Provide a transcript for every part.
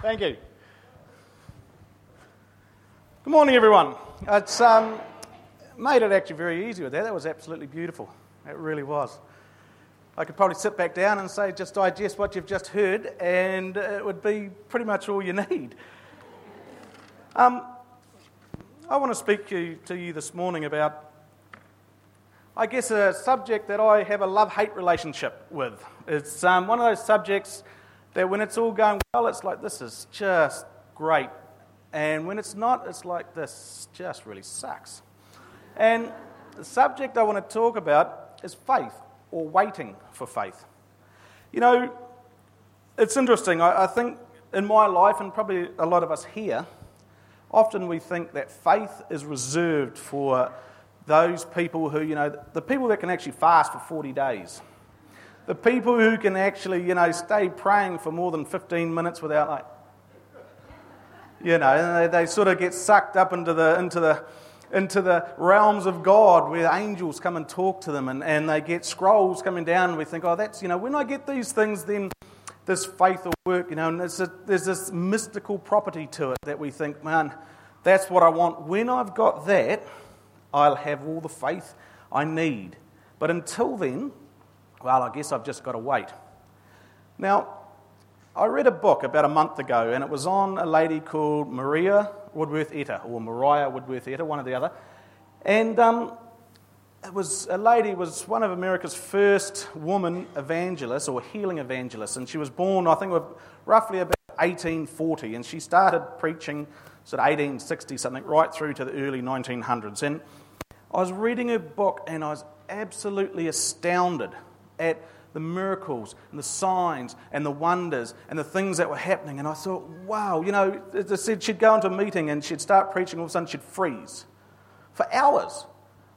Thank you. Good morning, everyone. It's um, made it actually very easy with that. That was absolutely beautiful. It really was. I could probably sit back down and say, just digest what you've just heard, and it would be pretty much all you need. Um, I want to speak to you, to you this morning about, I guess, a subject that I have a love hate relationship with. It's um, one of those subjects that when it's all going well, it's like, this is just great. And when it's not, it's like, this just really sucks. And the subject I want to talk about is faith or waiting for faith. You know, it's interesting. I, I think in my life, and probably a lot of us here, often we think that faith is reserved for those people who, you know, the people that can actually fast for 40 days. The people who can actually, you know, stay praying for more than 15 minutes without, like, you know, they, they sort of get sucked up into the, into the, into the realms of God where angels come and talk to them and, and they get scrolls coming down. And we think, oh, that's, you know, when I get these things, then this faith will work, you know, and there's, a, there's this mystical property to it that we think, man, that's what I want. When I've got that, I'll have all the faith I need. But until then, well, I guess I've just got to wait. Now, I read a book about a month ago, and it was on a lady called Maria Woodworth Etter, or Mariah Woodworth Etter, one or the other. And um, it was a lady was one of America's first woman evangelists or healing evangelists, and she was born, I think, roughly about 1840, and she started preaching sort of 1860 something right through to the early 1900s. And I was reading her book, and I was absolutely astounded at the miracles and the signs and the wonders and the things that were happening. And I thought, wow, you know, she'd go into a meeting and she'd start preaching, all of a sudden she'd freeze for hours.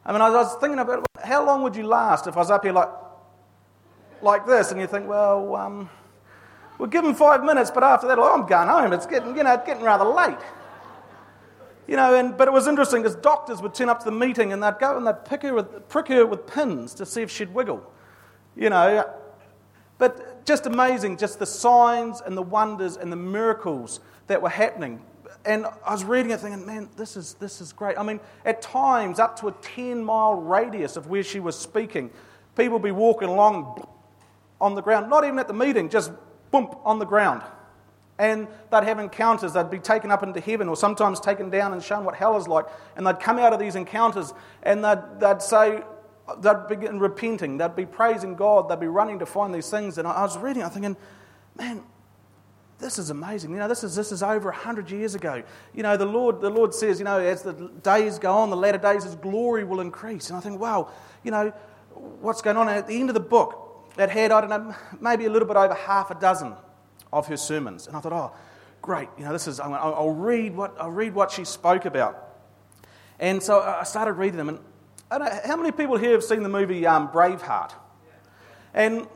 I mean, I was thinking about how long would you last if I was up here like, like this? And you think, well, um, we'll give them five minutes, but after that, oh, I'm going home. It's getting, you know, it's getting rather late. You know, and, but it was interesting because doctors would turn up to the meeting and they'd go and they'd pick her with, prick her with pins to see if she'd wiggle you know. But just amazing, just the signs and the wonders and the miracles that were happening. And I was reading it thinking, man, this is, this is great. I mean, at times, up to a 10 mile radius of where she was speaking, people would be walking along on the ground, not even at the meeting, just bump on the ground. And they'd have encounters. They'd be taken up into heaven or sometimes taken down and shown what hell is like. And they'd come out of these encounters and they'd, they'd say, they'd begin repenting, they'd be praising God, they'd be running to find these things. And I was reading, I'm thinking, man, this is amazing. You know, this is, this is over 100 years ago. You know, the Lord, the Lord says, you know, as the days go on, the latter days, His glory will increase. And I think, wow, you know, what's going on? And at the end of the book, it had, I don't know, maybe a little bit over half a dozen of her sermons. And I thought, oh, great. You know, this is, I'll read what, I'll read what she spoke about. And so I started reading them, and how many people here have seen the movie um, Braveheart? And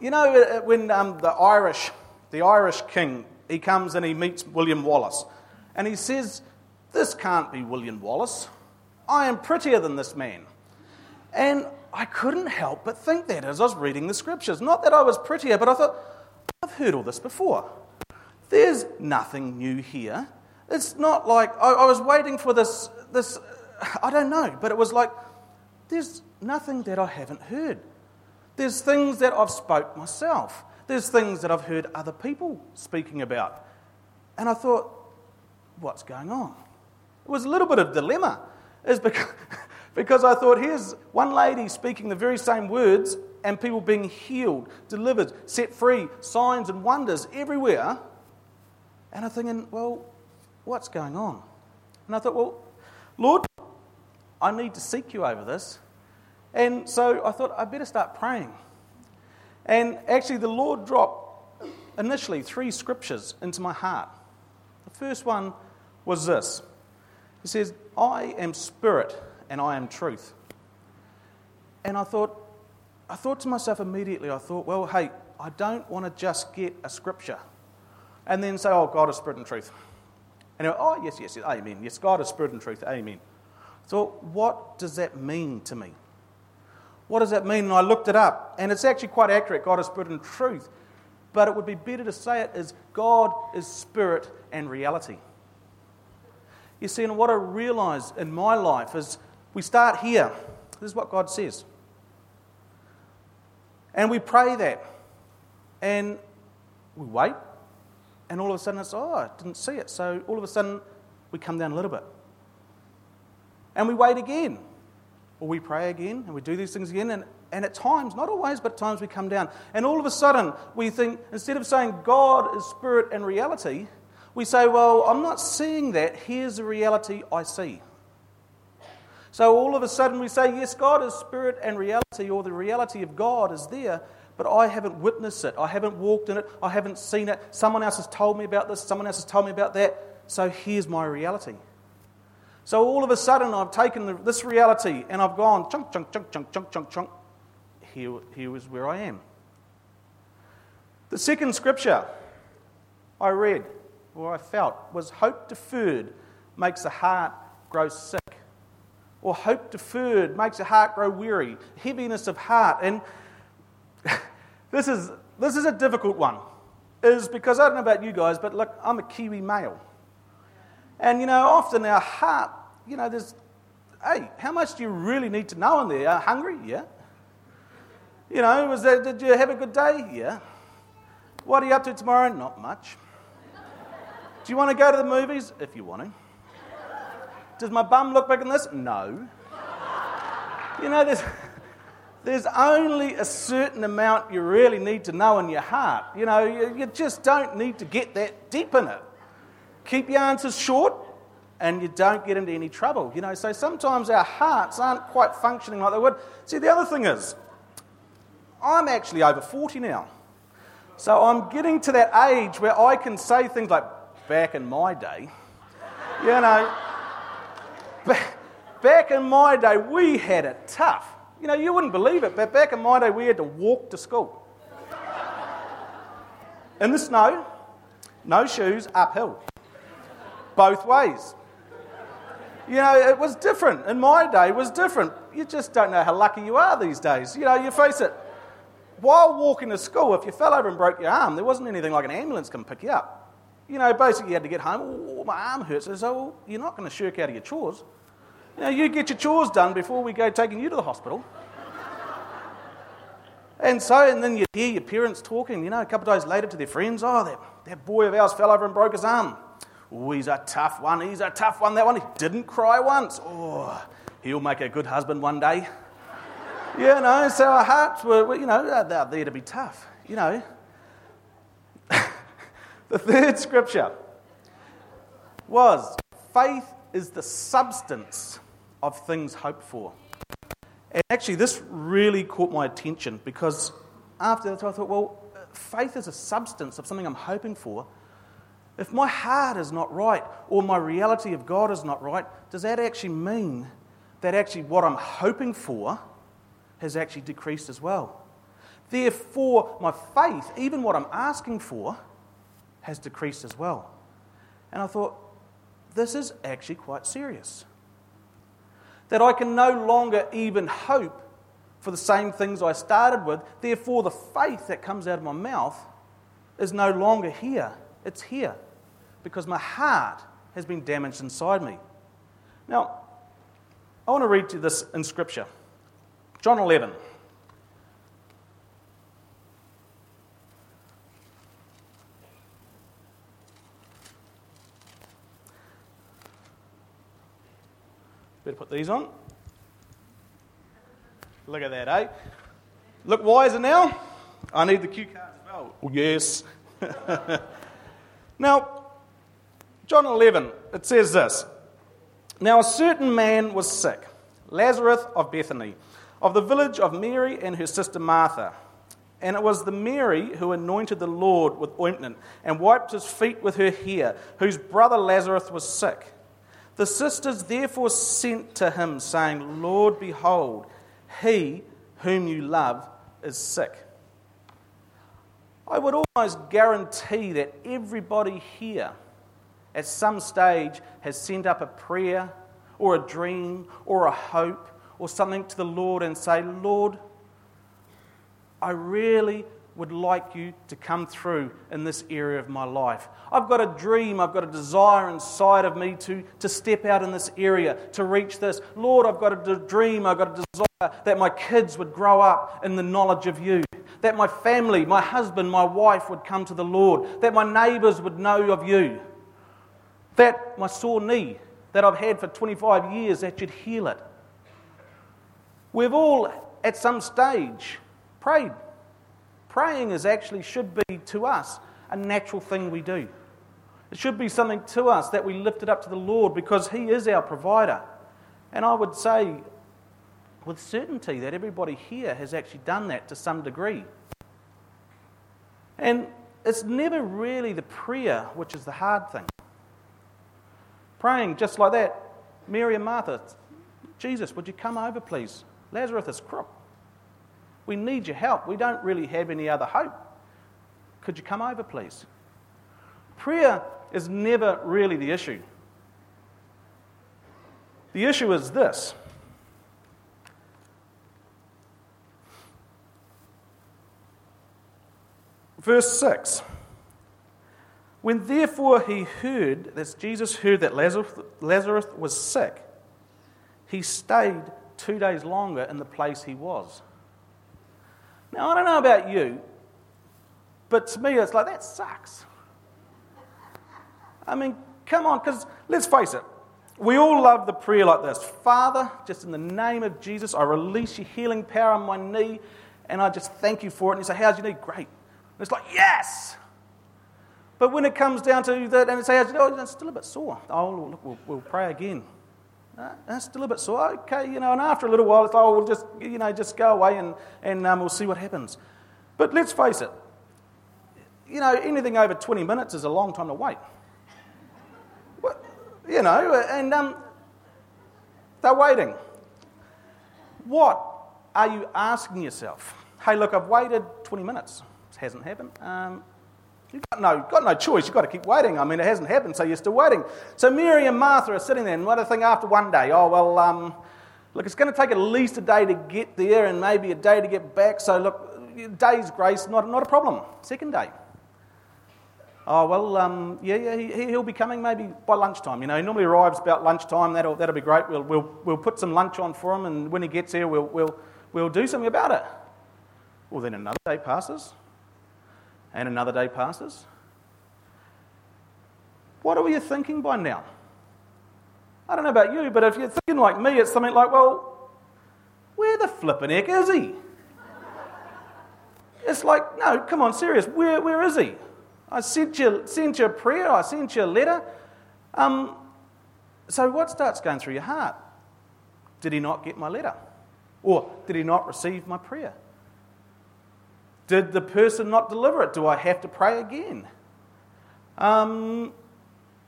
you know uh, uh, when um, the Irish, the Irish king, he comes and he meets William Wallace, and he says, "This can't be William Wallace. I am prettier than this man." And I couldn't help but think that as I was reading the scriptures. Not that I was prettier, but I thought, I've heard all this before. There's nothing new here. It's not like I, I was waiting for this, this, I don't know, but it was like there's nothing that I haven't heard. There's things that I've spoke myself. There's things that I've heard other people speaking about. And I thought, what's going on? It was a little bit of dilemma. Is because, because I thought, here's one lady speaking the very same words and people being healed, delivered, set free, signs and wonders everywhere. And I'm thinking, well, what's going on? And I thought, well, Lord, I need to seek you over this. And so I thought, I better start praying. And actually, the Lord dropped initially three scriptures into my heart. The first one was this He says, I am spirit and I am truth. And I thought, I thought to myself immediately, I thought, well, hey, I don't want to just get a scripture and then say, oh, God is spirit and truth. And I went, oh, yes, yes, yes, amen. Yes, God is spirit and truth, amen. So, what does that mean to me? What does that mean? And I looked it up, and it's actually quite accurate God is spirit and truth. but it would be better to say it as God is spirit and reality. You see, and what I realize in my life is we start here. This is what God says. And we pray that. And we wait. And all of a sudden it's, oh, I didn't see it. So all of a sudden we come down a little bit. And we wait again. Or we pray again and we do these things again. And, and at times, not always, but at times we come down. And all of a sudden we think, instead of saying God is spirit and reality, we say, well, I'm not seeing that. Here's the reality I see. So all of a sudden we say, yes, God is spirit and reality, or the reality of God is there, but I haven't witnessed it. I haven't walked in it. I haven't seen it. Someone else has told me about this. Someone else has told me about that. So here's my reality. So all of a sudden I've taken this reality and I've gone chunk, chunk, chunk, chunk, chunk, chunk, chunk. Here, here is where I am. The second scripture I read or I felt was hope deferred makes the heart grow sick. Or hope deferred makes the heart grow weary, heaviness of heart. And this is, this is a difficult one, is because I don't know about you guys, but look, I'm a Kiwi male. And you know, often our heart, you know, there's, hey, how much do you really need to know in there? Are hungry? Yeah. You know, was that, did you have a good day? Yeah. What are you up to tomorrow? Not much. Do you want to go to the movies? If you want to. Does my bum look big in this? No. You know, there's, there's only a certain amount you really need to know in your heart. You know, you, you just don't need to get that deep in it. Keep your answers short and you don't get into any trouble. You know, so sometimes our hearts aren't quite functioning like they would. See, the other thing is, I'm actually over 40 now. So I'm getting to that age where I can say things like, back in my day. You know, back in my day, we had it tough. You know, you wouldn't believe it, but back in my day, we had to walk to school. In the snow, no shoes, uphill. Both ways. You know, it was different. In my day, it was different. You just don't know how lucky you are these days. You know, you face it. While walking to school, if you fell over and broke your arm, there wasn't anything like an ambulance can pick you up. You know, basically, you had to get home. Oh, my arm hurts. So, well, you're not going to shirk out of your chores. You know, you get your chores done before we go taking you to the hospital. and so, and then you hear your parents talking, you know, a couple of days later to their friends, oh, that, that boy of ours fell over and broke his arm. Oh, he's a tough one. He's a tough one, that one. He didn't cry once. Oh, he'll make a good husband one day. you know, so our hearts were, you know, they're there to be tough, you know. The third scripture was faith is the substance of things hoped for. And actually, this really caught my attention because after that, I thought, well, faith is a substance of something I'm hoping for. If my heart is not right or my reality of God is not right, does that actually mean that actually what I'm hoping for has actually decreased as well? Therefore, my faith, even what I'm asking for, has decreased as well. And I thought, this is actually quite serious. That I can no longer even hope for the same things I started with. Therefore, the faith that comes out of my mouth is no longer here. It's here because my heart has been damaged inside me. Now, I want to read to you this in Scripture John 11. Better put these on. Look at that, eh? Look wiser now. I need the cue card as well. Oh, yes. now, John 11, it says this Now a certain man was sick, Lazarus of Bethany, of the village of Mary and her sister Martha. And it was the Mary who anointed the Lord with ointment and wiped his feet with her hair, whose brother Lazarus was sick. The sisters therefore sent to him, saying, Lord, behold, he whom you love is sick. I would almost guarantee that everybody here at some stage has sent up a prayer or a dream or a hope or something to the Lord and say, Lord, I really would like you to come through in this area of my life. I've got a dream, I've got a desire inside of me to, to step out in this area, to reach this. Lord, I've got a dream, I've got a desire that my kids would grow up in the knowledge of you, that my family, my husband, my wife would come to the Lord, that my neighbours would know of you, that my sore knee that I've had for 25 years, that you'd heal it. We've all, at some stage, prayed Praying is actually should be to us a natural thing we do. It should be something to us that we lift it up to the Lord because He is our provider. And I would say with certainty that everybody here has actually done that to some degree. And it's never really the prayer which is the hard thing. Praying just like that, Mary and Martha, Jesus, would you come over, please? Lazarus is crook. We need your help. We don't really have any other hope. Could you come over, please? Prayer is never really the issue. The issue is this. Verse 6. When therefore he heard, that's Jesus heard that Lazarus was sick, he stayed two days longer in the place he was. Now, I don't know about you, but to me, it's like, that sucks. I mean, come on, because let's face it, we all love the prayer like this Father, just in the name of Jesus, I release your healing power on my knee, and I just thank you for it. And you say, How's your knee? Great. It's like, Yes! But when it comes down to that, and it says, Oh, it's still a bit sore. Oh, look, we'll, we'll pray again. Uh, that's still a bit sore. Okay, you know, and after a little while, it's like, oh, we'll just, you know, just go away and, and um, we'll see what happens. But let's face it, you know, anything over 20 minutes is a long time to wait. You know, and um, they're waiting. What are you asking yourself? Hey, look, I've waited 20 minutes. Hasn't happened. Um, You've got no, got no choice. You've got to keep waiting. I mean, it hasn't happened, so you're still waiting. So Mary and Martha are sitting there, and what do they think after one day? Oh, well, um, look, it's going to take at least a day to get there and maybe a day to get back. So, look, day's grace, not, not a problem. Second day. Oh, well, um, yeah, yeah, he, he'll be coming maybe by lunchtime. You know, he normally arrives about lunchtime. That'll, that'll be great. We'll, we'll, we'll put some lunch on for him, and when he gets here, we'll, we'll, we'll do something about it. Well, then another day passes and another day passes. What are you thinking by now? I don't know about you, but if you're thinking like me, it's something like, well, where the flippin' heck is he? It's like, no, come on, serious, where, where is he? I sent you, sent you a prayer, I sent you a letter. Um, so what starts going through your heart? Did he not get my letter? Or did he not receive my prayer? Did the person not deliver it? Do I have to pray again? Um,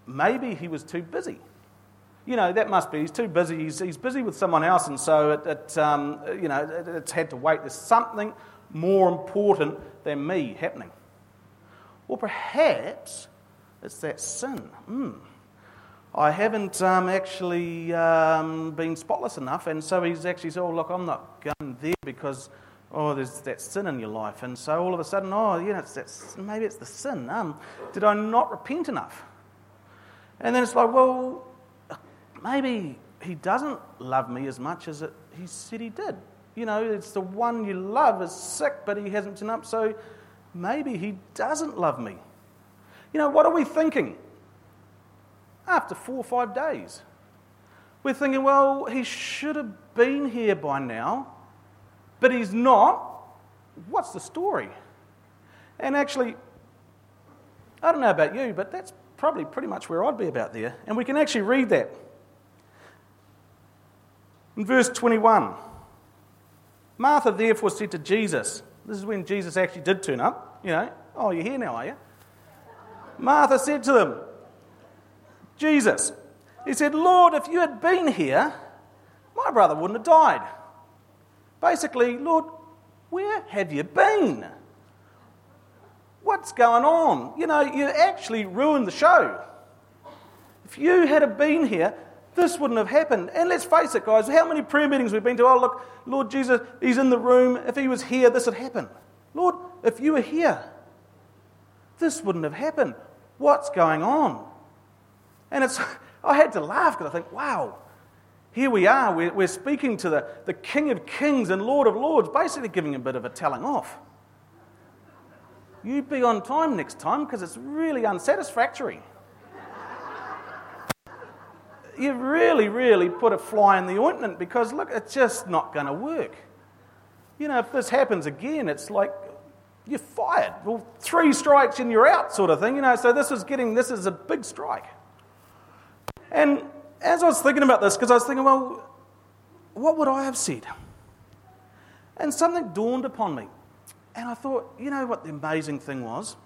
maybe he was too busy. You know, that must be. He's too busy. He's, he's busy with someone else, and so it, it um, you know, it, it's had to wait. There's something more important than me happening. Or perhaps it's that sin. Mm. I haven't um, actually um, been spotless enough, and so he's actually said, Oh, look, I'm not going there because oh, there's that sin in your life. And so all of a sudden, oh, yeah, it's that, maybe it's the sin. Um, did I not repent enough? And then it's like, well, maybe he doesn't love me as much as it, he said he did. You know, it's the one you love is sick, but he hasn't turned up, so maybe he doesn't love me. You know, what are we thinking? After four or five days, we're thinking, well, he should have been here by now but he's not, what's the story? And actually, I don't know about you, but that's probably pretty much where I'd be about there. And we can actually read that. In verse 21, Martha therefore said to Jesus, this is when Jesus actually did turn up, you know, oh, you're here now, are you? Martha said to them, Jesus, he said, Lord, if you had been here, my brother wouldn't have died. Basically, Lord, where have you been? What's going on? You know, you actually ruined the show. If you had been here, this wouldn't have happened. And let's face it, guys, how many prayer meetings we've been to? Oh, look, Lord Jesus, He's in the room. If He was here, this would happen. Lord, if you were here, this wouldn't have happened. What's going on? And it's, I had to laugh because I think, wow, here we are. We're, we're speaking to the, the King of Kings and Lord of Lords, basically giving a bit of a telling off. You'd be on time next time because it's really unsatisfactory. you really, really put a fly in the ointment because, look, it's just not going to work. You know, if this happens again, it's like you're fired. Well, three strikes and you're out, sort of thing. You know, so this is getting, this is a big strike. And as I was thinking about this, because I was thinking, well, what would I have said? And something dawned upon me. And I thought, you know what the amazing thing was?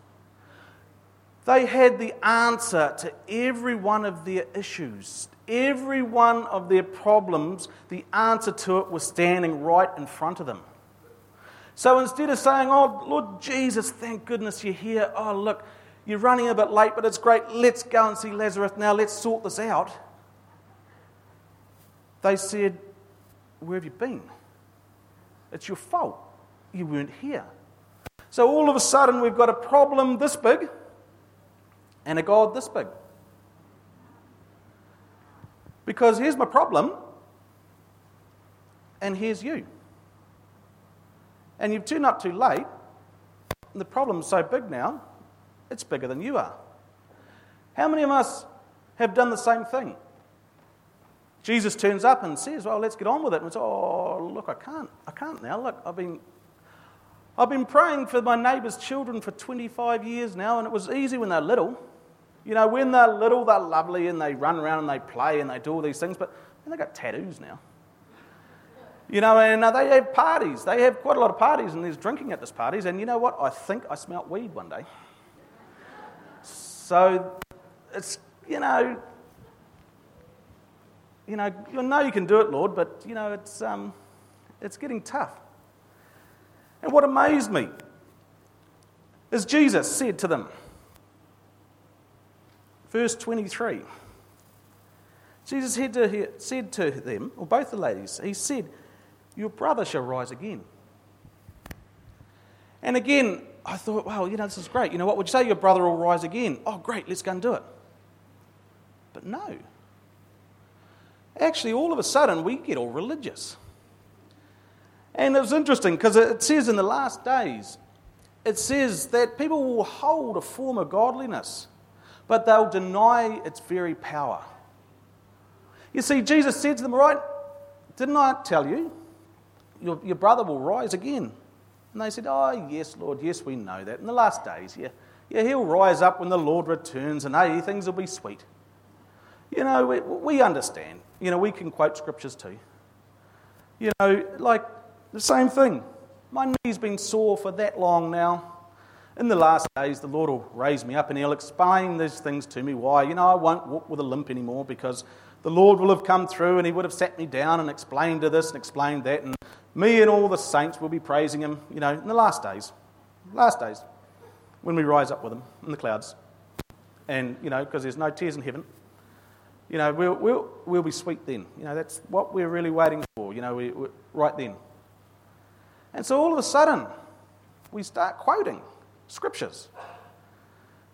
They had the answer to every one of their issues, every one of their problems, the answer to it was standing right in front of them. So instead of saying, Oh, Lord Jesus, thank goodness you're here. Oh, look, you're running a bit late, but it's great. Let's go and see Lazarus now. Let's sort this out. They said, Where have you been? It's your fault. You weren't here. So all of a sudden, we've got a problem this big and a God this big. Because here's my problem, and here's you. And you've turned up too late, and the problem's so big now, it's bigger than you are. How many of us have done the same thing? Jesus turns up and says, Well, let's get on with it. And it's, Oh, look, I can't. I can't now. Look, I've been, I've been praying for my neighbour's children for 25 years now, and it was easy when they're little. You know, when they're little, they're lovely and they run around and they play and they do all these things, but they've got tattoos now. You know, and uh, they have parties. They have quite a lot of parties, and there's drinking at these parties. And you know what? I think I smelt weed one day. So it's, you know, you know, you know you can do it, Lord, but, you know, it's, um, it's getting tough. And what amazed me is Jesus said to them, verse 23, Jesus said to, said to them, or both the ladies, He said, Your brother shall rise again. And again, I thought, wow, you know, this is great. You know what? Would you say your brother will rise again? Oh, great, let's go and do it. But no. Actually, all of a sudden, we get all religious. And it was interesting because it says in the last days, it says that people will hold a form of godliness, but they'll deny its very power. You see, Jesus said to them, Right, didn't I tell you? Your, your brother will rise again. And they said, Oh, yes, Lord, yes, we know that. In the last days, yeah. Yeah, he'll rise up when the Lord returns, and hey, things will be sweet. You know, we, we understand. You know, we can quote scriptures too. You know, like the same thing. My knee's been sore for that long now. In the last days, the Lord will raise me up and He'll explain these things to me. Why? You know, I won't walk with a limp anymore because the Lord will have come through and He would have sat me down and explained to this and explained that. And me and all the saints will be praising him, you know, in the last days. Last days, when we rise up with him in the clouds. And, you know, because there's no tears in heaven. You know, we'll, we'll, we'll be sweet then. You know, that's what we're really waiting for, you know, we, right then. And so all of a sudden, we start quoting scriptures.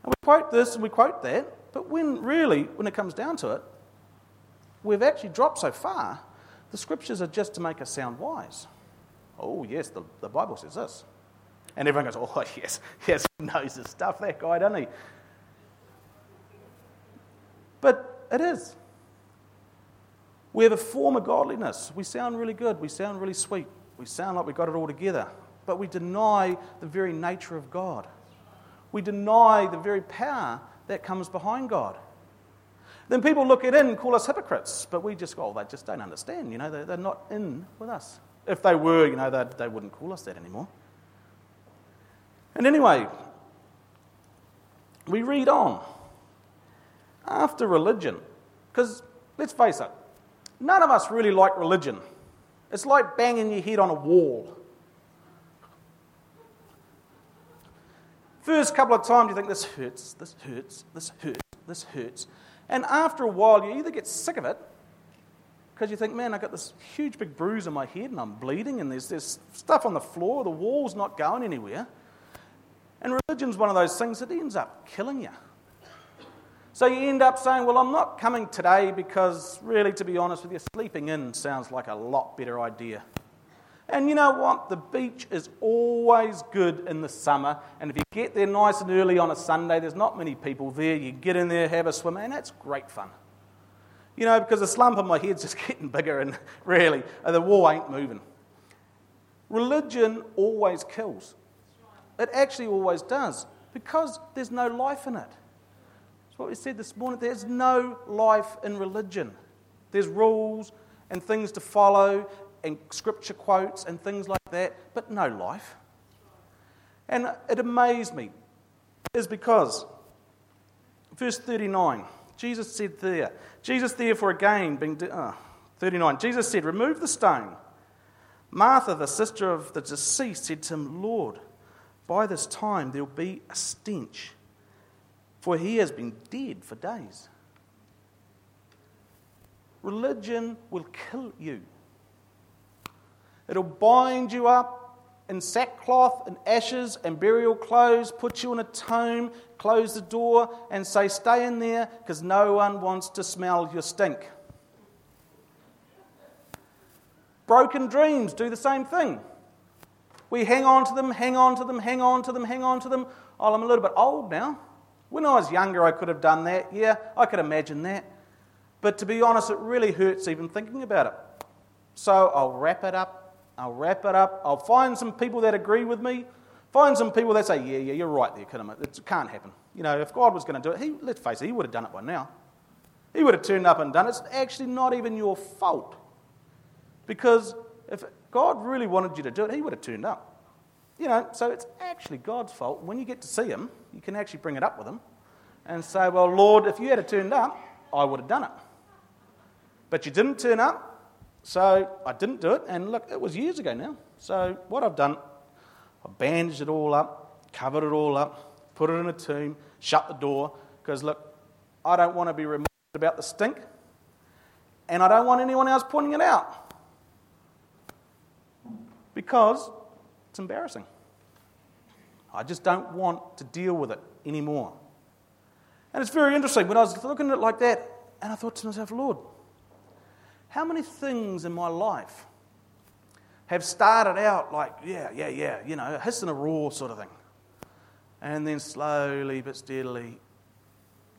And we quote this and we quote that, but when really, when it comes down to it, we've actually dropped so far the scriptures are just to make us sound wise. Oh, yes, the, the Bible says this. And everyone goes, oh, yes, yes, he knows his stuff, that guy, doesn't he? But it is. We have a form of godliness. We sound really good. We sound really sweet. We sound like we got it all together. But we deny the very nature of God. We deny the very power that comes behind God. Then people look at it and call us hypocrites, but we just go, oh, they just don't understand. You know, they're, they're not in with us. If they were, you know, they, they wouldn't call us that anymore. And anyway, we read on. After religion, because let's face it, none of us really like religion. It's like banging your head on a wall. First couple of times you think this hurts, this hurts, this hurts, this hurts. And after a while, you either get sick of it because you think, man, I've got this huge big bruise on my head and I'm bleeding and there's, there's stuff on the floor, the wall's not going anywhere. And religion's one of those things that ends up killing you. So you end up saying, Well, I'm not coming today because, really, to be honest with you, sleeping in sounds like a lot better idea. And you know what? The beach is always good in the summer. And if you get there nice and early on a Sunday, there's not many people there. You get in there, have a swim, and that's great fun. You know, because the slump in my head's just getting bigger, and really, uh, the wall ain't moving. Religion always kills. It actually always does, because there's no life in it. What we said this morning. There's no life in religion. There's rules and things to follow, and scripture quotes and things like that, but no life. And it amazed me, is because, verse 39, Jesus said there, Jesus therefore again, being, de- oh, 39, Jesus said, Remove the stone. Martha, the sister of the deceased, said to him, Lord, by this time there will be a stench, for he has been dead for days. Religion will kill you. It'll bind you up in sackcloth and ashes and burial clothes, put you in a tomb, close the door, and say, Stay in there because no one wants to smell your stink. Broken dreams do the same thing. We hang on to them, hang on to them, hang on to them, hang on to them. Oh, I'm a little bit old now. When I was younger, I could have done that. Yeah, I could imagine that. But to be honest, it really hurts even thinking about it. So I'll wrap it up I'll wrap it up. I'll find some people that agree with me. Find some people that say, yeah, yeah, you're right there, It can't happen. You know, if God was going to do it, he, let's face it, he would have done it by now. He would have turned up and done it. It's actually not even your fault. Because if God really wanted you to do it, he would have turned up. You know, so it's actually God's fault. When you get to see him, you can actually bring it up with him and say, well, Lord, if you had turned up, I would have done it. But you didn't turn up, so I didn't do it, and look, it was years ago now. So what I've done, I bandaged it all up, covered it all up, put it in a tomb, shut the door, because look, I don't want to be reminded about the stink, and I don't want anyone else pointing it out. Because it's embarrassing. I just don't want to deal with it anymore. And it's very interesting when I was looking at it like that, and I thought to myself, Lord, how many things in my life have started out like, yeah, yeah, yeah, you know, a hiss and a roar sort of thing. And then slowly but steadily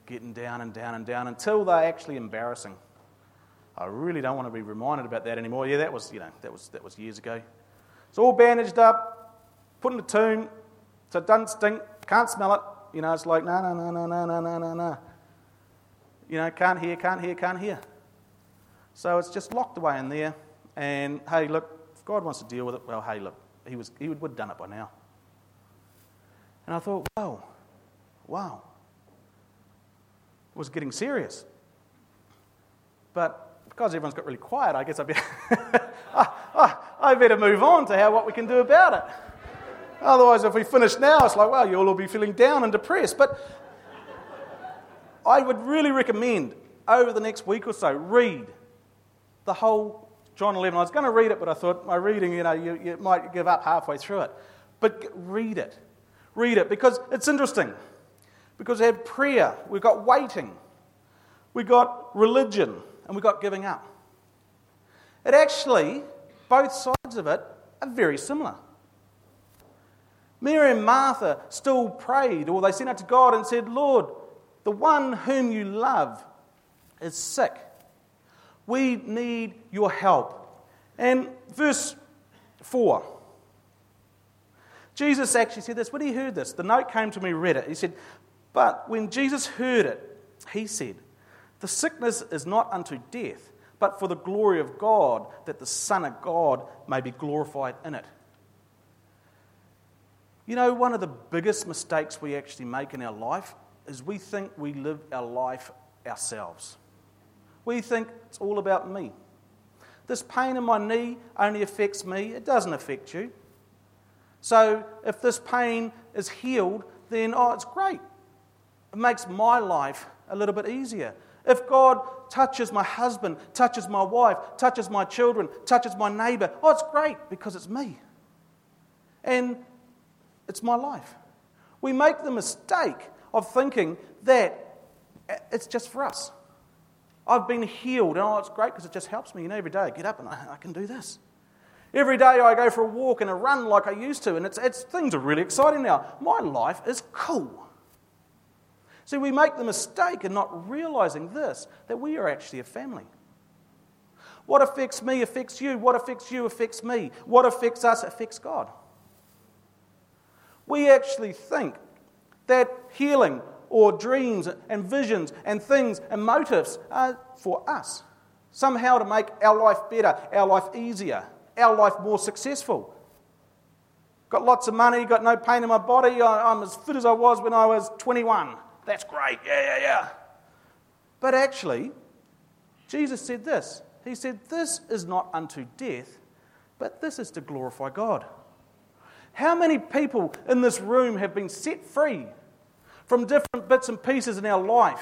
getting down and down and down until they're actually embarrassing. I really don't want to be reminded about that anymore. Yeah, that was, you know, that was, that was years ago. It's all bandaged up, put in a tomb, so it doesn't stink, can't smell it. You know, it's like, no, no, no, no, no, no, no, no, no. You know, can't hear, can't hear, can't hear. So it's just locked away in there. And hey, look, if God wants to deal with it, well, hey, look, he, was, he would have done it by now. And I thought, wow, wow. It was getting serious. But because everyone's got really quiet, I guess I better, ah, ah, I better move on to how, what we can do about it. Otherwise, if we finish now, it's like, well, you'll all be feeling down and depressed. But I would really recommend over the next week or so, read the whole John 11. I was going to read it, but I thought my reading, you know, you, you might give up halfway through it. But read it. Read it because it's interesting. Because we have prayer, we've got waiting, we've got religion, and we've got giving up. It actually, both sides of it are very similar. Mary and Martha still prayed, or they sent out to God and said, Lord, the one whom you love is sick. We need your help. And verse 4. Jesus actually said this. When he heard this, the note came to me, read it. He said, But when Jesus heard it, he said, The sickness is not unto death, but for the glory of God, that the Son of God may be glorified in it. You know, one of the biggest mistakes we actually make in our life is we think we live our life ourselves. We think it's all about me. This pain in my knee only affects me, it doesn't affect you. So if this pain is healed, then oh, it's great. It makes my life a little bit easier. If God touches my husband, touches my wife, touches my children, touches my neighbor, oh, it's great because it's me. And it's my life. We make the mistake of thinking that it's just for us. I've been healed, and oh, it's great because it just helps me. You know, every day I get up and I, I can do this. Every day I go for a walk and a run like I used to, and it's, it's, things are really exciting now. My life is cool. See, we make the mistake in not realizing this that we are actually a family. What affects me affects you. What affects you affects me. What affects us affects God. We actually think that healing or dreams and visions and things and motives are for us. Somehow to make our life better, our life easier, our life more successful. Got lots of money, got no pain in my body, I'm as fit as I was when I was 21. That's great, yeah, yeah, yeah. But actually, Jesus said this He said, This is not unto death, but this is to glorify God. How many people in this room have been set free from different bits and pieces in our life.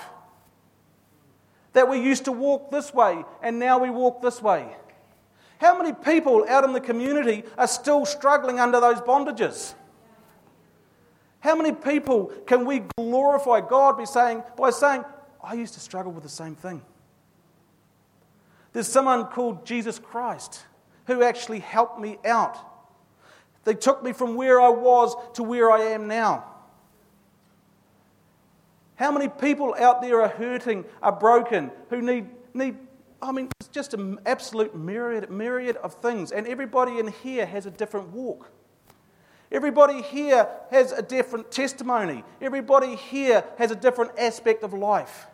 That we used to walk this way and now we walk this way. How many people out in the community are still struggling under those bondages? How many people can we glorify God by saying, by saying, I used to struggle with the same thing? There's someone called Jesus Christ who actually helped me out. They took me from where I was to where I am now. How many people out there are hurting, are broken, who need, need I mean, it's just an absolute myriad, myriad of things. And everybody in here has a different walk. Everybody here has a different testimony. Everybody here has a different aspect of life.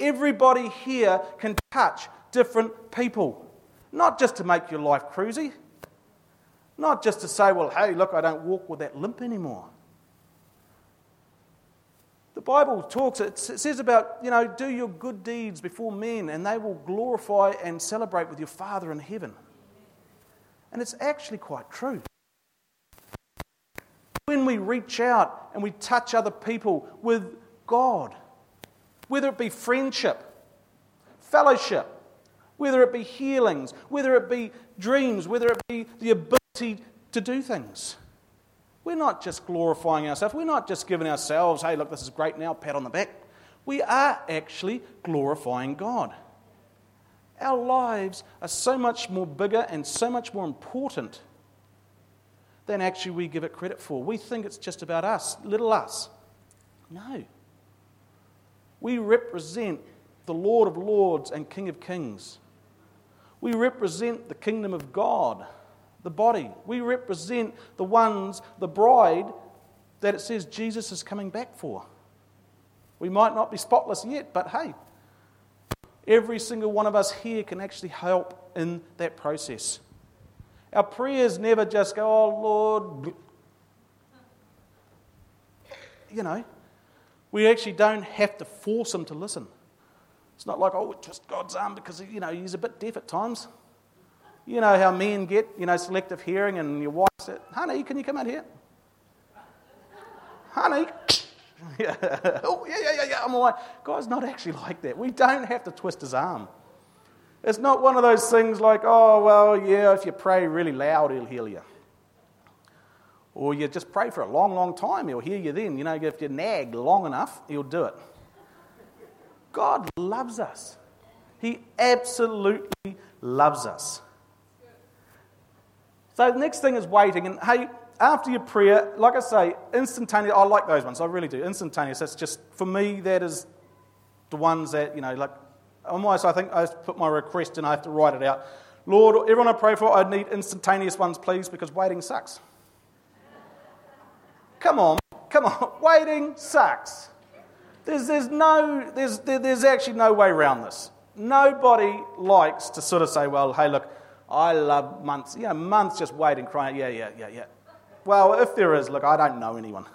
Everybody here can touch different people. Not just to make your life cruisy, not just to say, well, hey, look, I don't walk with that limp anymore. The Bible talks, it says about, you know, do your good deeds before men and they will glorify and celebrate with your Father in heaven. And it's actually quite true. When we reach out and we touch other people with God, whether it be friendship, fellowship, whether it be healings, whether it be dreams, whether it be the ability to do things. We're not just glorifying ourselves. We're not just giving ourselves, hey, look, this is great now, pat on the back. We are actually glorifying God. Our lives are so much more bigger and so much more important than actually we give it credit for. We think it's just about us, little us. No. We represent the Lord of Lords and King of Kings. We represent the kingdom of God the body. We represent the ones, the bride, that it says Jesus is coming back for. We might not be spotless yet, but hey, every single one of us here can actually help in that process. Our prayers never just go, oh Lord. You know, we actually don't have to force him to listen. It's not like, oh, it's just God's arm because, you know, he's a bit deaf at times. You know how men get, you know, selective hearing, and your wife said, Honey, can you come out here? Honey. yeah. oh, yeah, yeah, yeah, yeah. I'm like, God's not actually like that. We don't have to twist his arm. It's not one of those things like, oh, well, yeah, if you pray really loud, he'll heal you. Or you just pray for a long, long time, he'll hear you then. You know, if you nag long enough, he'll do it. God loves us. He absolutely loves us. So the next thing is waiting. And hey, after your prayer, like I say, instantaneous, I like those ones. I really do. Instantaneous. That's just, for me, that is the ones that, you know, like, almost I think I put my request and I have to write it out. Lord, everyone I pray for, I need instantaneous ones, please, because waiting sucks. Come on, come on. Waiting sucks. There's, there's, no, there's, there, there's actually no way around this. Nobody likes to sort of say, well, hey, look, I love months. You know, months just waiting, crying. Yeah, yeah, yeah, yeah. Well, if there is, look, I don't know anyone.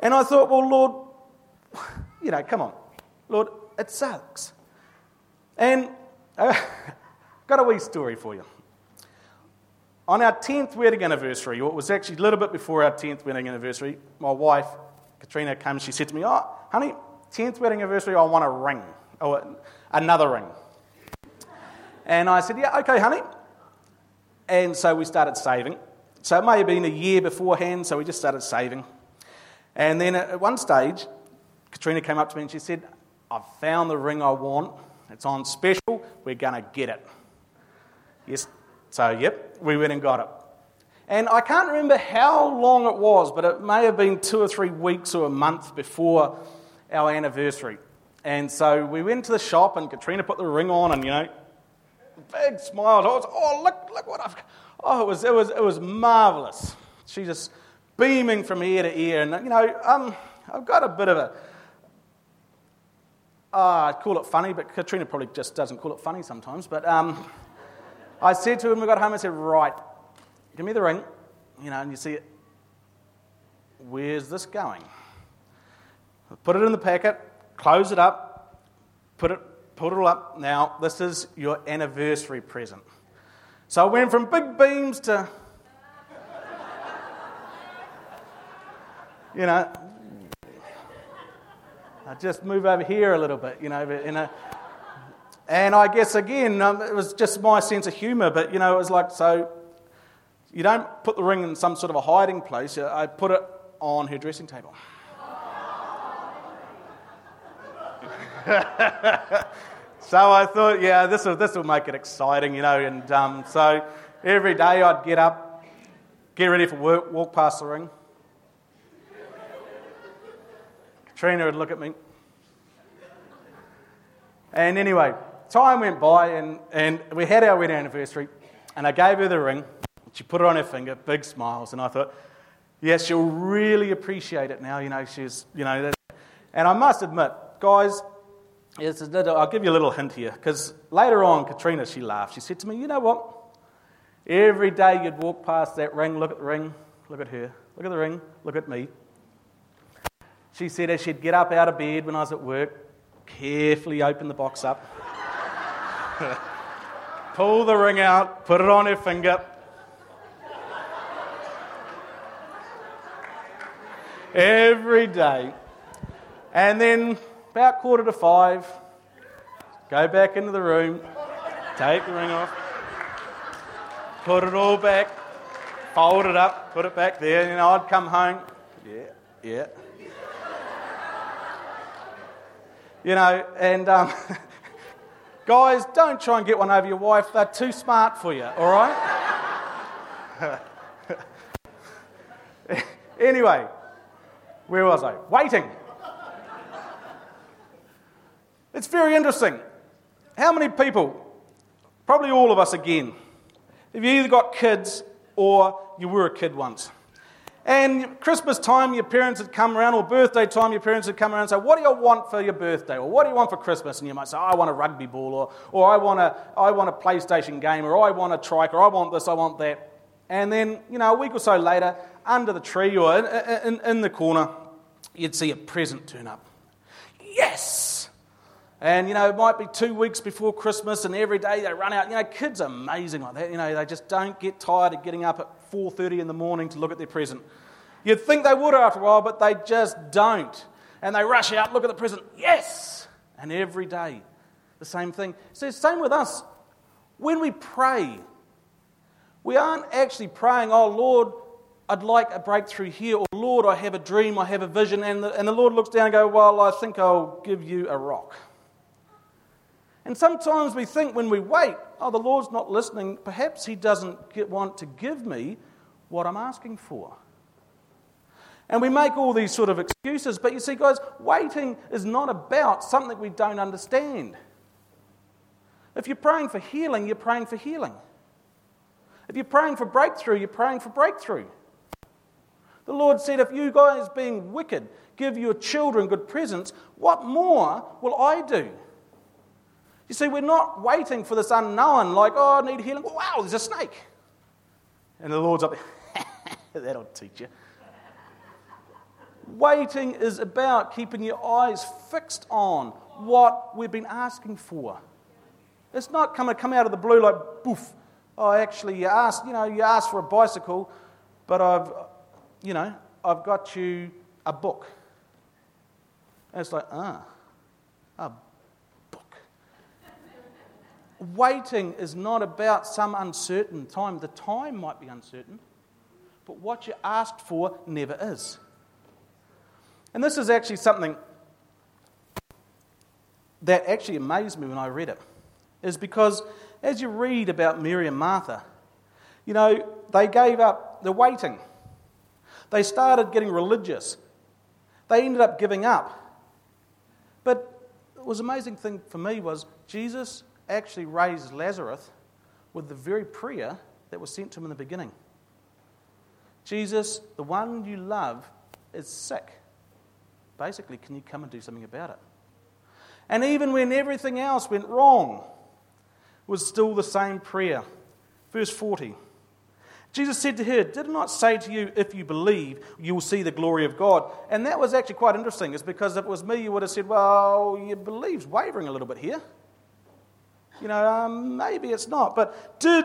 And I thought, well, Lord, you know, come on. Lord, it sucks. And I uh, got a wee story for you. On our 10th wedding anniversary, or it was actually a little bit before our 10th wedding anniversary, my wife, Katrina, comes, she said to me, Oh, honey, 10th wedding anniversary, I want a ring, or another ring. And I said, Yeah, okay, honey. And so we started saving. So it may have been a year beforehand, so we just started saving. And then at one stage, Katrina came up to me and she said, I've found the ring I want. It's on special. We're going to get it. Yes. So, yep, we went and got it. And I can't remember how long it was, but it may have been two or three weeks or a month before our anniversary. And so we went to the shop, and Katrina put the ring on, and you know, big smiles. I was, oh, look, look what I've. Oh, it was, it was, it was marvelous. She just beaming from ear to ear, and you know, um, I've got a bit of a. Uh, I'd call it funny, but Katrina probably just doesn't call it funny sometimes. But um, I said to him, we got home, I said, right, give me the ring, you know, and you see it. Where's this going? Put it in the packet, close it up, put it, put it all up. Now, this is your anniversary present. So I went from big beams to, you know, I just move over here a little bit, you know, in a, and I guess again, um, it was just my sense of humour, but you know, it was like, so you don't put the ring in some sort of a hiding place, I put it on her dressing table. so I thought, yeah, this will, this will make it exciting, you know. And um, so every day I'd get up, get ready for work, walk past the ring. Katrina would look at me. And anyway, time went by and, and we had our wedding anniversary, and I gave her the ring. She put it on her finger, big smiles, and I thought, yes, yeah, she'll really appreciate it now. You know, she's, you know, and I must admit, guys, Yes, I'll give you a little hint here, because later on, Katrina, she laughed. She said to me, You know what? Every day you'd walk past that ring, look at the ring, look at her, look at the ring, look at me. She said as she'd get up out of bed when I was at work, carefully open the box up, pull the ring out, put it on her finger. Every day. And then about quarter to five, go back into the room, take the ring off, put it all back, fold it up, put it back there. You know, I'd come home, yeah, yeah. You know, and um, guys, don't try and get one over your wife. They're too smart for you, all right? anyway, where was I? Waiting. It's very interesting. How many people, probably all of us again, have you either got kids or you were a kid once? And Christmas time, your parents would come around, or birthday time, your parents would come around and say, What do you want for your birthday? Or what do you want for Christmas? And you might say, oh, I want a rugby ball, or, or I, want a, I want a PlayStation game, or I want a trike, or I want this, I want that. And then, you know, a week or so later, under the tree or in, in, in the corner, you'd see a present turn up. Yes! And, you know, it might be two weeks before Christmas and every day they run out. You know, kids are amazing like that. You know, they just don't get tired of getting up at 4.30 in the morning to look at their present. You'd think they would after a while, but they just don't. And they rush out, look at the present, yes! And every day, the same thing. So, same with us. When we pray, we aren't actually praying, oh, Lord, I'd like a breakthrough here, or Lord, I have a dream, I have a vision. And the, and the Lord looks down and goes, well, I think I'll give you a rock. And sometimes we think when we wait, oh, the Lord's not listening, perhaps He doesn't get, want to give me what I'm asking for. And we make all these sort of excuses, but you see, guys, waiting is not about something we don't understand. If you're praying for healing, you're praying for healing. If you're praying for breakthrough, you're praying for breakthrough. The Lord said, If you guys, being wicked, give your children good presents, what more will I do? You see, we're not waiting for this unknown, like, oh, I need healing. Wow, there's a snake. And the Lord's up there. That'll teach you. Waiting is about keeping your eyes fixed on what we've been asking for. It's not to come out of the blue like, boof. Oh, actually, you asked, you know, you asked for a bicycle, but I've, you know, I've got you a book. And it's like, ah, a Waiting is not about some uncertain time. The time might be uncertain, but what you asked for never is. And this is actually something that actually amazed me when I read it, is because as you read about Mary and Martha, you know, they gave up the waiting. They started getting religious. They ended up giving up. But it was amazing thing for me was Jesus actually raised Lazarus with the very prayer that was sent to him in the beginning. Jesus, the one you love, is sick. Basically, can you come and do something about it? And even when everything else went wrong, was still the same prayer. Verse 40. Jesus said to her, Did I not say to you, if you believe, you will see the glory of God? And that was actually quite interesting, is because if it was me, you would have said, Well, your belief's wavering a little bit here. You know, um, maybe it's not. But did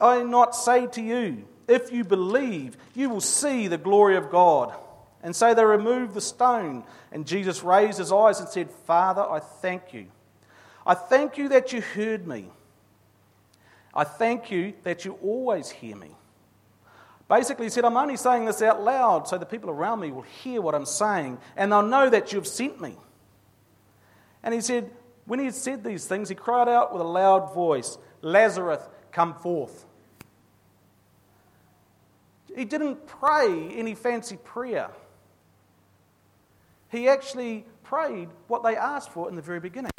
I not say to you, if you believe, you will see the glory of God? And so they removed the stone, and Jesus raised his eyes and said, Father, I thank you. I thank you that you heard me. I thank you that you always hear me. Basically, he said, I'm only saying this out loud so the people around me will hear what I'm saying and they'll know that you've sent me. And he said, when he had said these things, he cried out with a loud voice, Lazarus, come forth. He didn't pray any fancy prayer. He actually prayed what they asked for in the very beginning.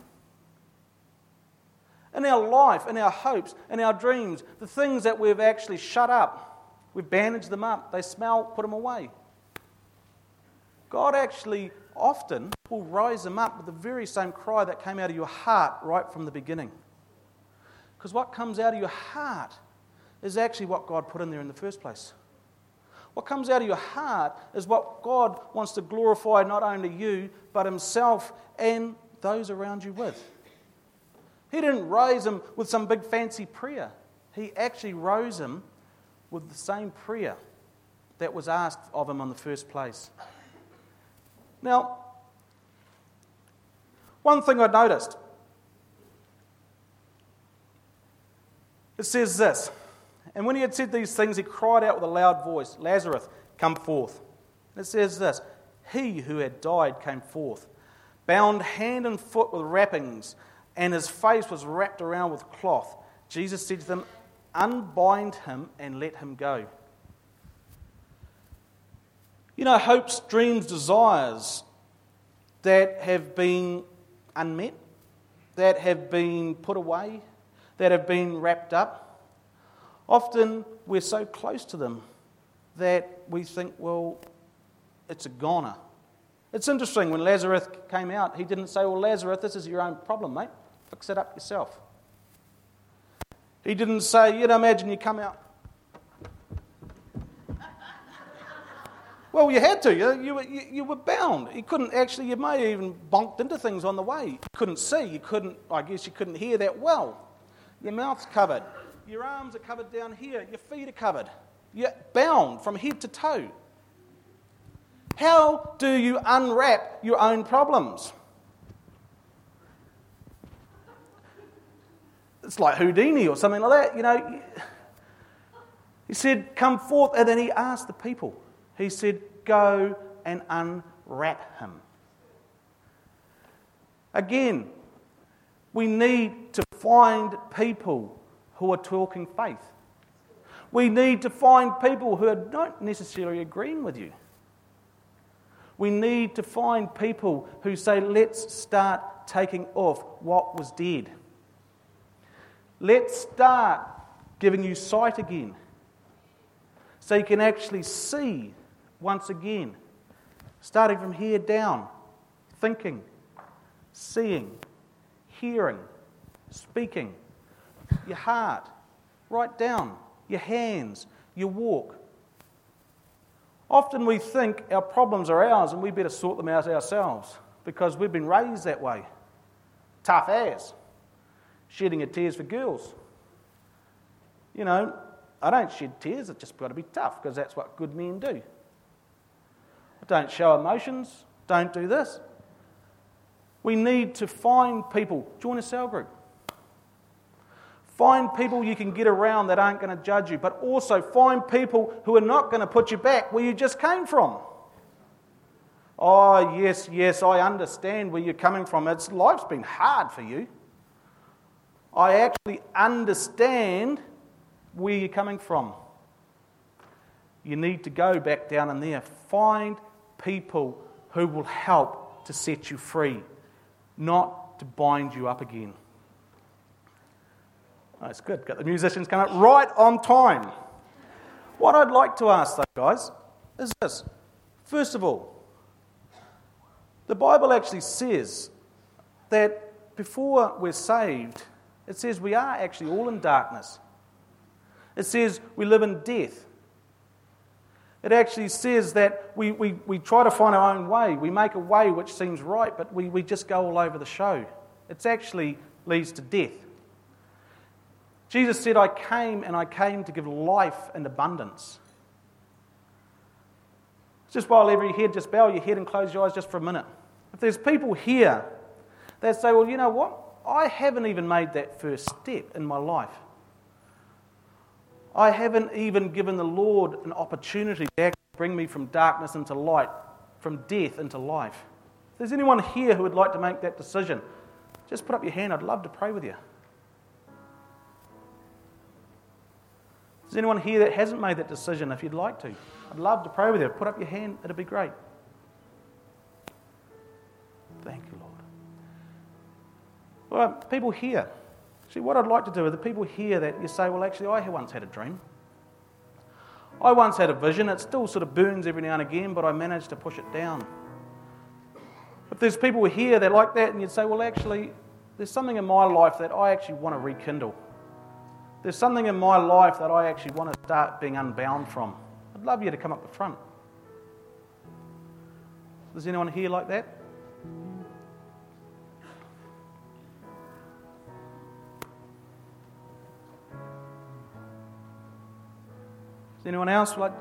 In our life, in our hopes, in our dreams, the things that we've actually shut up, We've bandaged them up. They smell, put them away. God actually often will rise them up with the very same cry that came out of your heart right from the beginning. Because what comes out of your heart is actually what God put in there in the first place. What comes out of your heart is what God wants to glorify not only you, but Himself and those around you with. He didn't raise them with some big fancy prayer, He actually rose them with the same prayer that was asked of him in the first place. Now, one thing I noticed it says this And when he had said these things, he cried out with a loud voice, Lazarus, come forth. It says this He who had died came forth, bound hand and foot with wrappings, and his face was wrapped around with cloth. Jesus said to them, unbind him and let him go. You know, hopes, dreams, desires that have been unmet, that have been put away, that have been wrapped up. Often we're so close to them that we think, well, it's a goner. It's interesting when Lazarus came out, he didn't say, Well, Lazarus, this is your own problem, mate. Fix it up yourself. He didn't say, you know, imagine you come out. Well, you had to. You, you, you, were bound. You couldn't actually, you may have even bonked into things on the way. You couldn't see. You couldn't, I guess you couldn't hear that well. Your mouth's covered. Your arms are covered down here. Your feet are covered. You're bound from head to toe. How do you unwrap your own problems? it's like Houdini or something like that. You know, he said, Come forth. And then he asked the people, He said, Go and unwrap him. Again, we need to find people who are talking faith. We need to find people who are not necessarily agreeing with you. We need to find people who say, let's start taking off what was dead. Let's start giving you sight again so you can actually see once again, starting from here down, thinking, seeing, hearing, speaking, your heart, right down, your hands, your walk. Often we think our problems are ours and we better sort them out ourselves because we've been raised that way. Tough as shedding of tears for girls. You know, I don't shed tears, it's just got to be tough because that's what good men do. Don't show emotions, don't do this. We need to find people. Join a cell group. Find people you can get around that aren't going to judge you, but also find people who are not going to put you back where you just came from. Oh, yes, yes, I understand where you're coming from. It's, life's been hard for you. I actually understand where you're coming from. You need to go back down in there. Find people who will help to set you free, not to bind you up again. Oh, That's good. Got the musicians coming up right on time. What I'd like to ask, though, guys, is this. First of all, the Bible actually says that before we're saved, it says we are actually all in darkness. It says we live in death. It actually says that we, we, we try to find our own way. We make a way which seems right, but we, we just go all over the show. It actually leads to death. Jesus said, I came and I came to give life in abundance. Just while every head, just bow your head and close your eyes just for a minute. If there's people here that say, well, you know what? I haven't even made that first step in my life. I haven't even given the Lord an opportunity to bring me from darkness into light, from death into life. If there's anyone here who would like to make that decision, just put up your hand. I'd love to pray with you. Is anyone here that hasn't made that decision if you'd like to? I'd love to pray with you. Put up your hand, it'd be great. Thank you, Lord. Well, people here. See, what I'd like to do are the people here that you say, well, actually, I once had a dream. I once had a vision. It still sort of burns every now and again, but I managed to push it down. If there's people here that like that, and you'd say, well, actually, there's something in my life that I actually want to rekindle. There's something in my life that I actually want to start being unbound from. I'd love you to come up the front. Is anyone here like that? Anyone else like,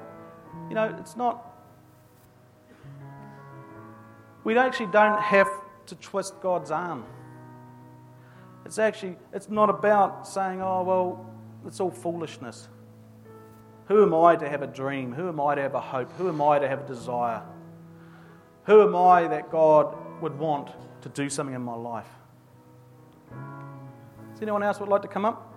you know, it's not. We actually don't have to twist God's arm. It's actually, it's not about saying, oh, well, it's all foolishness. Who am I to have a dream? Who am I to have a hope? Who am I to have a desire? Who am I that God would want to do something in my life? Does anyone else would like to come up?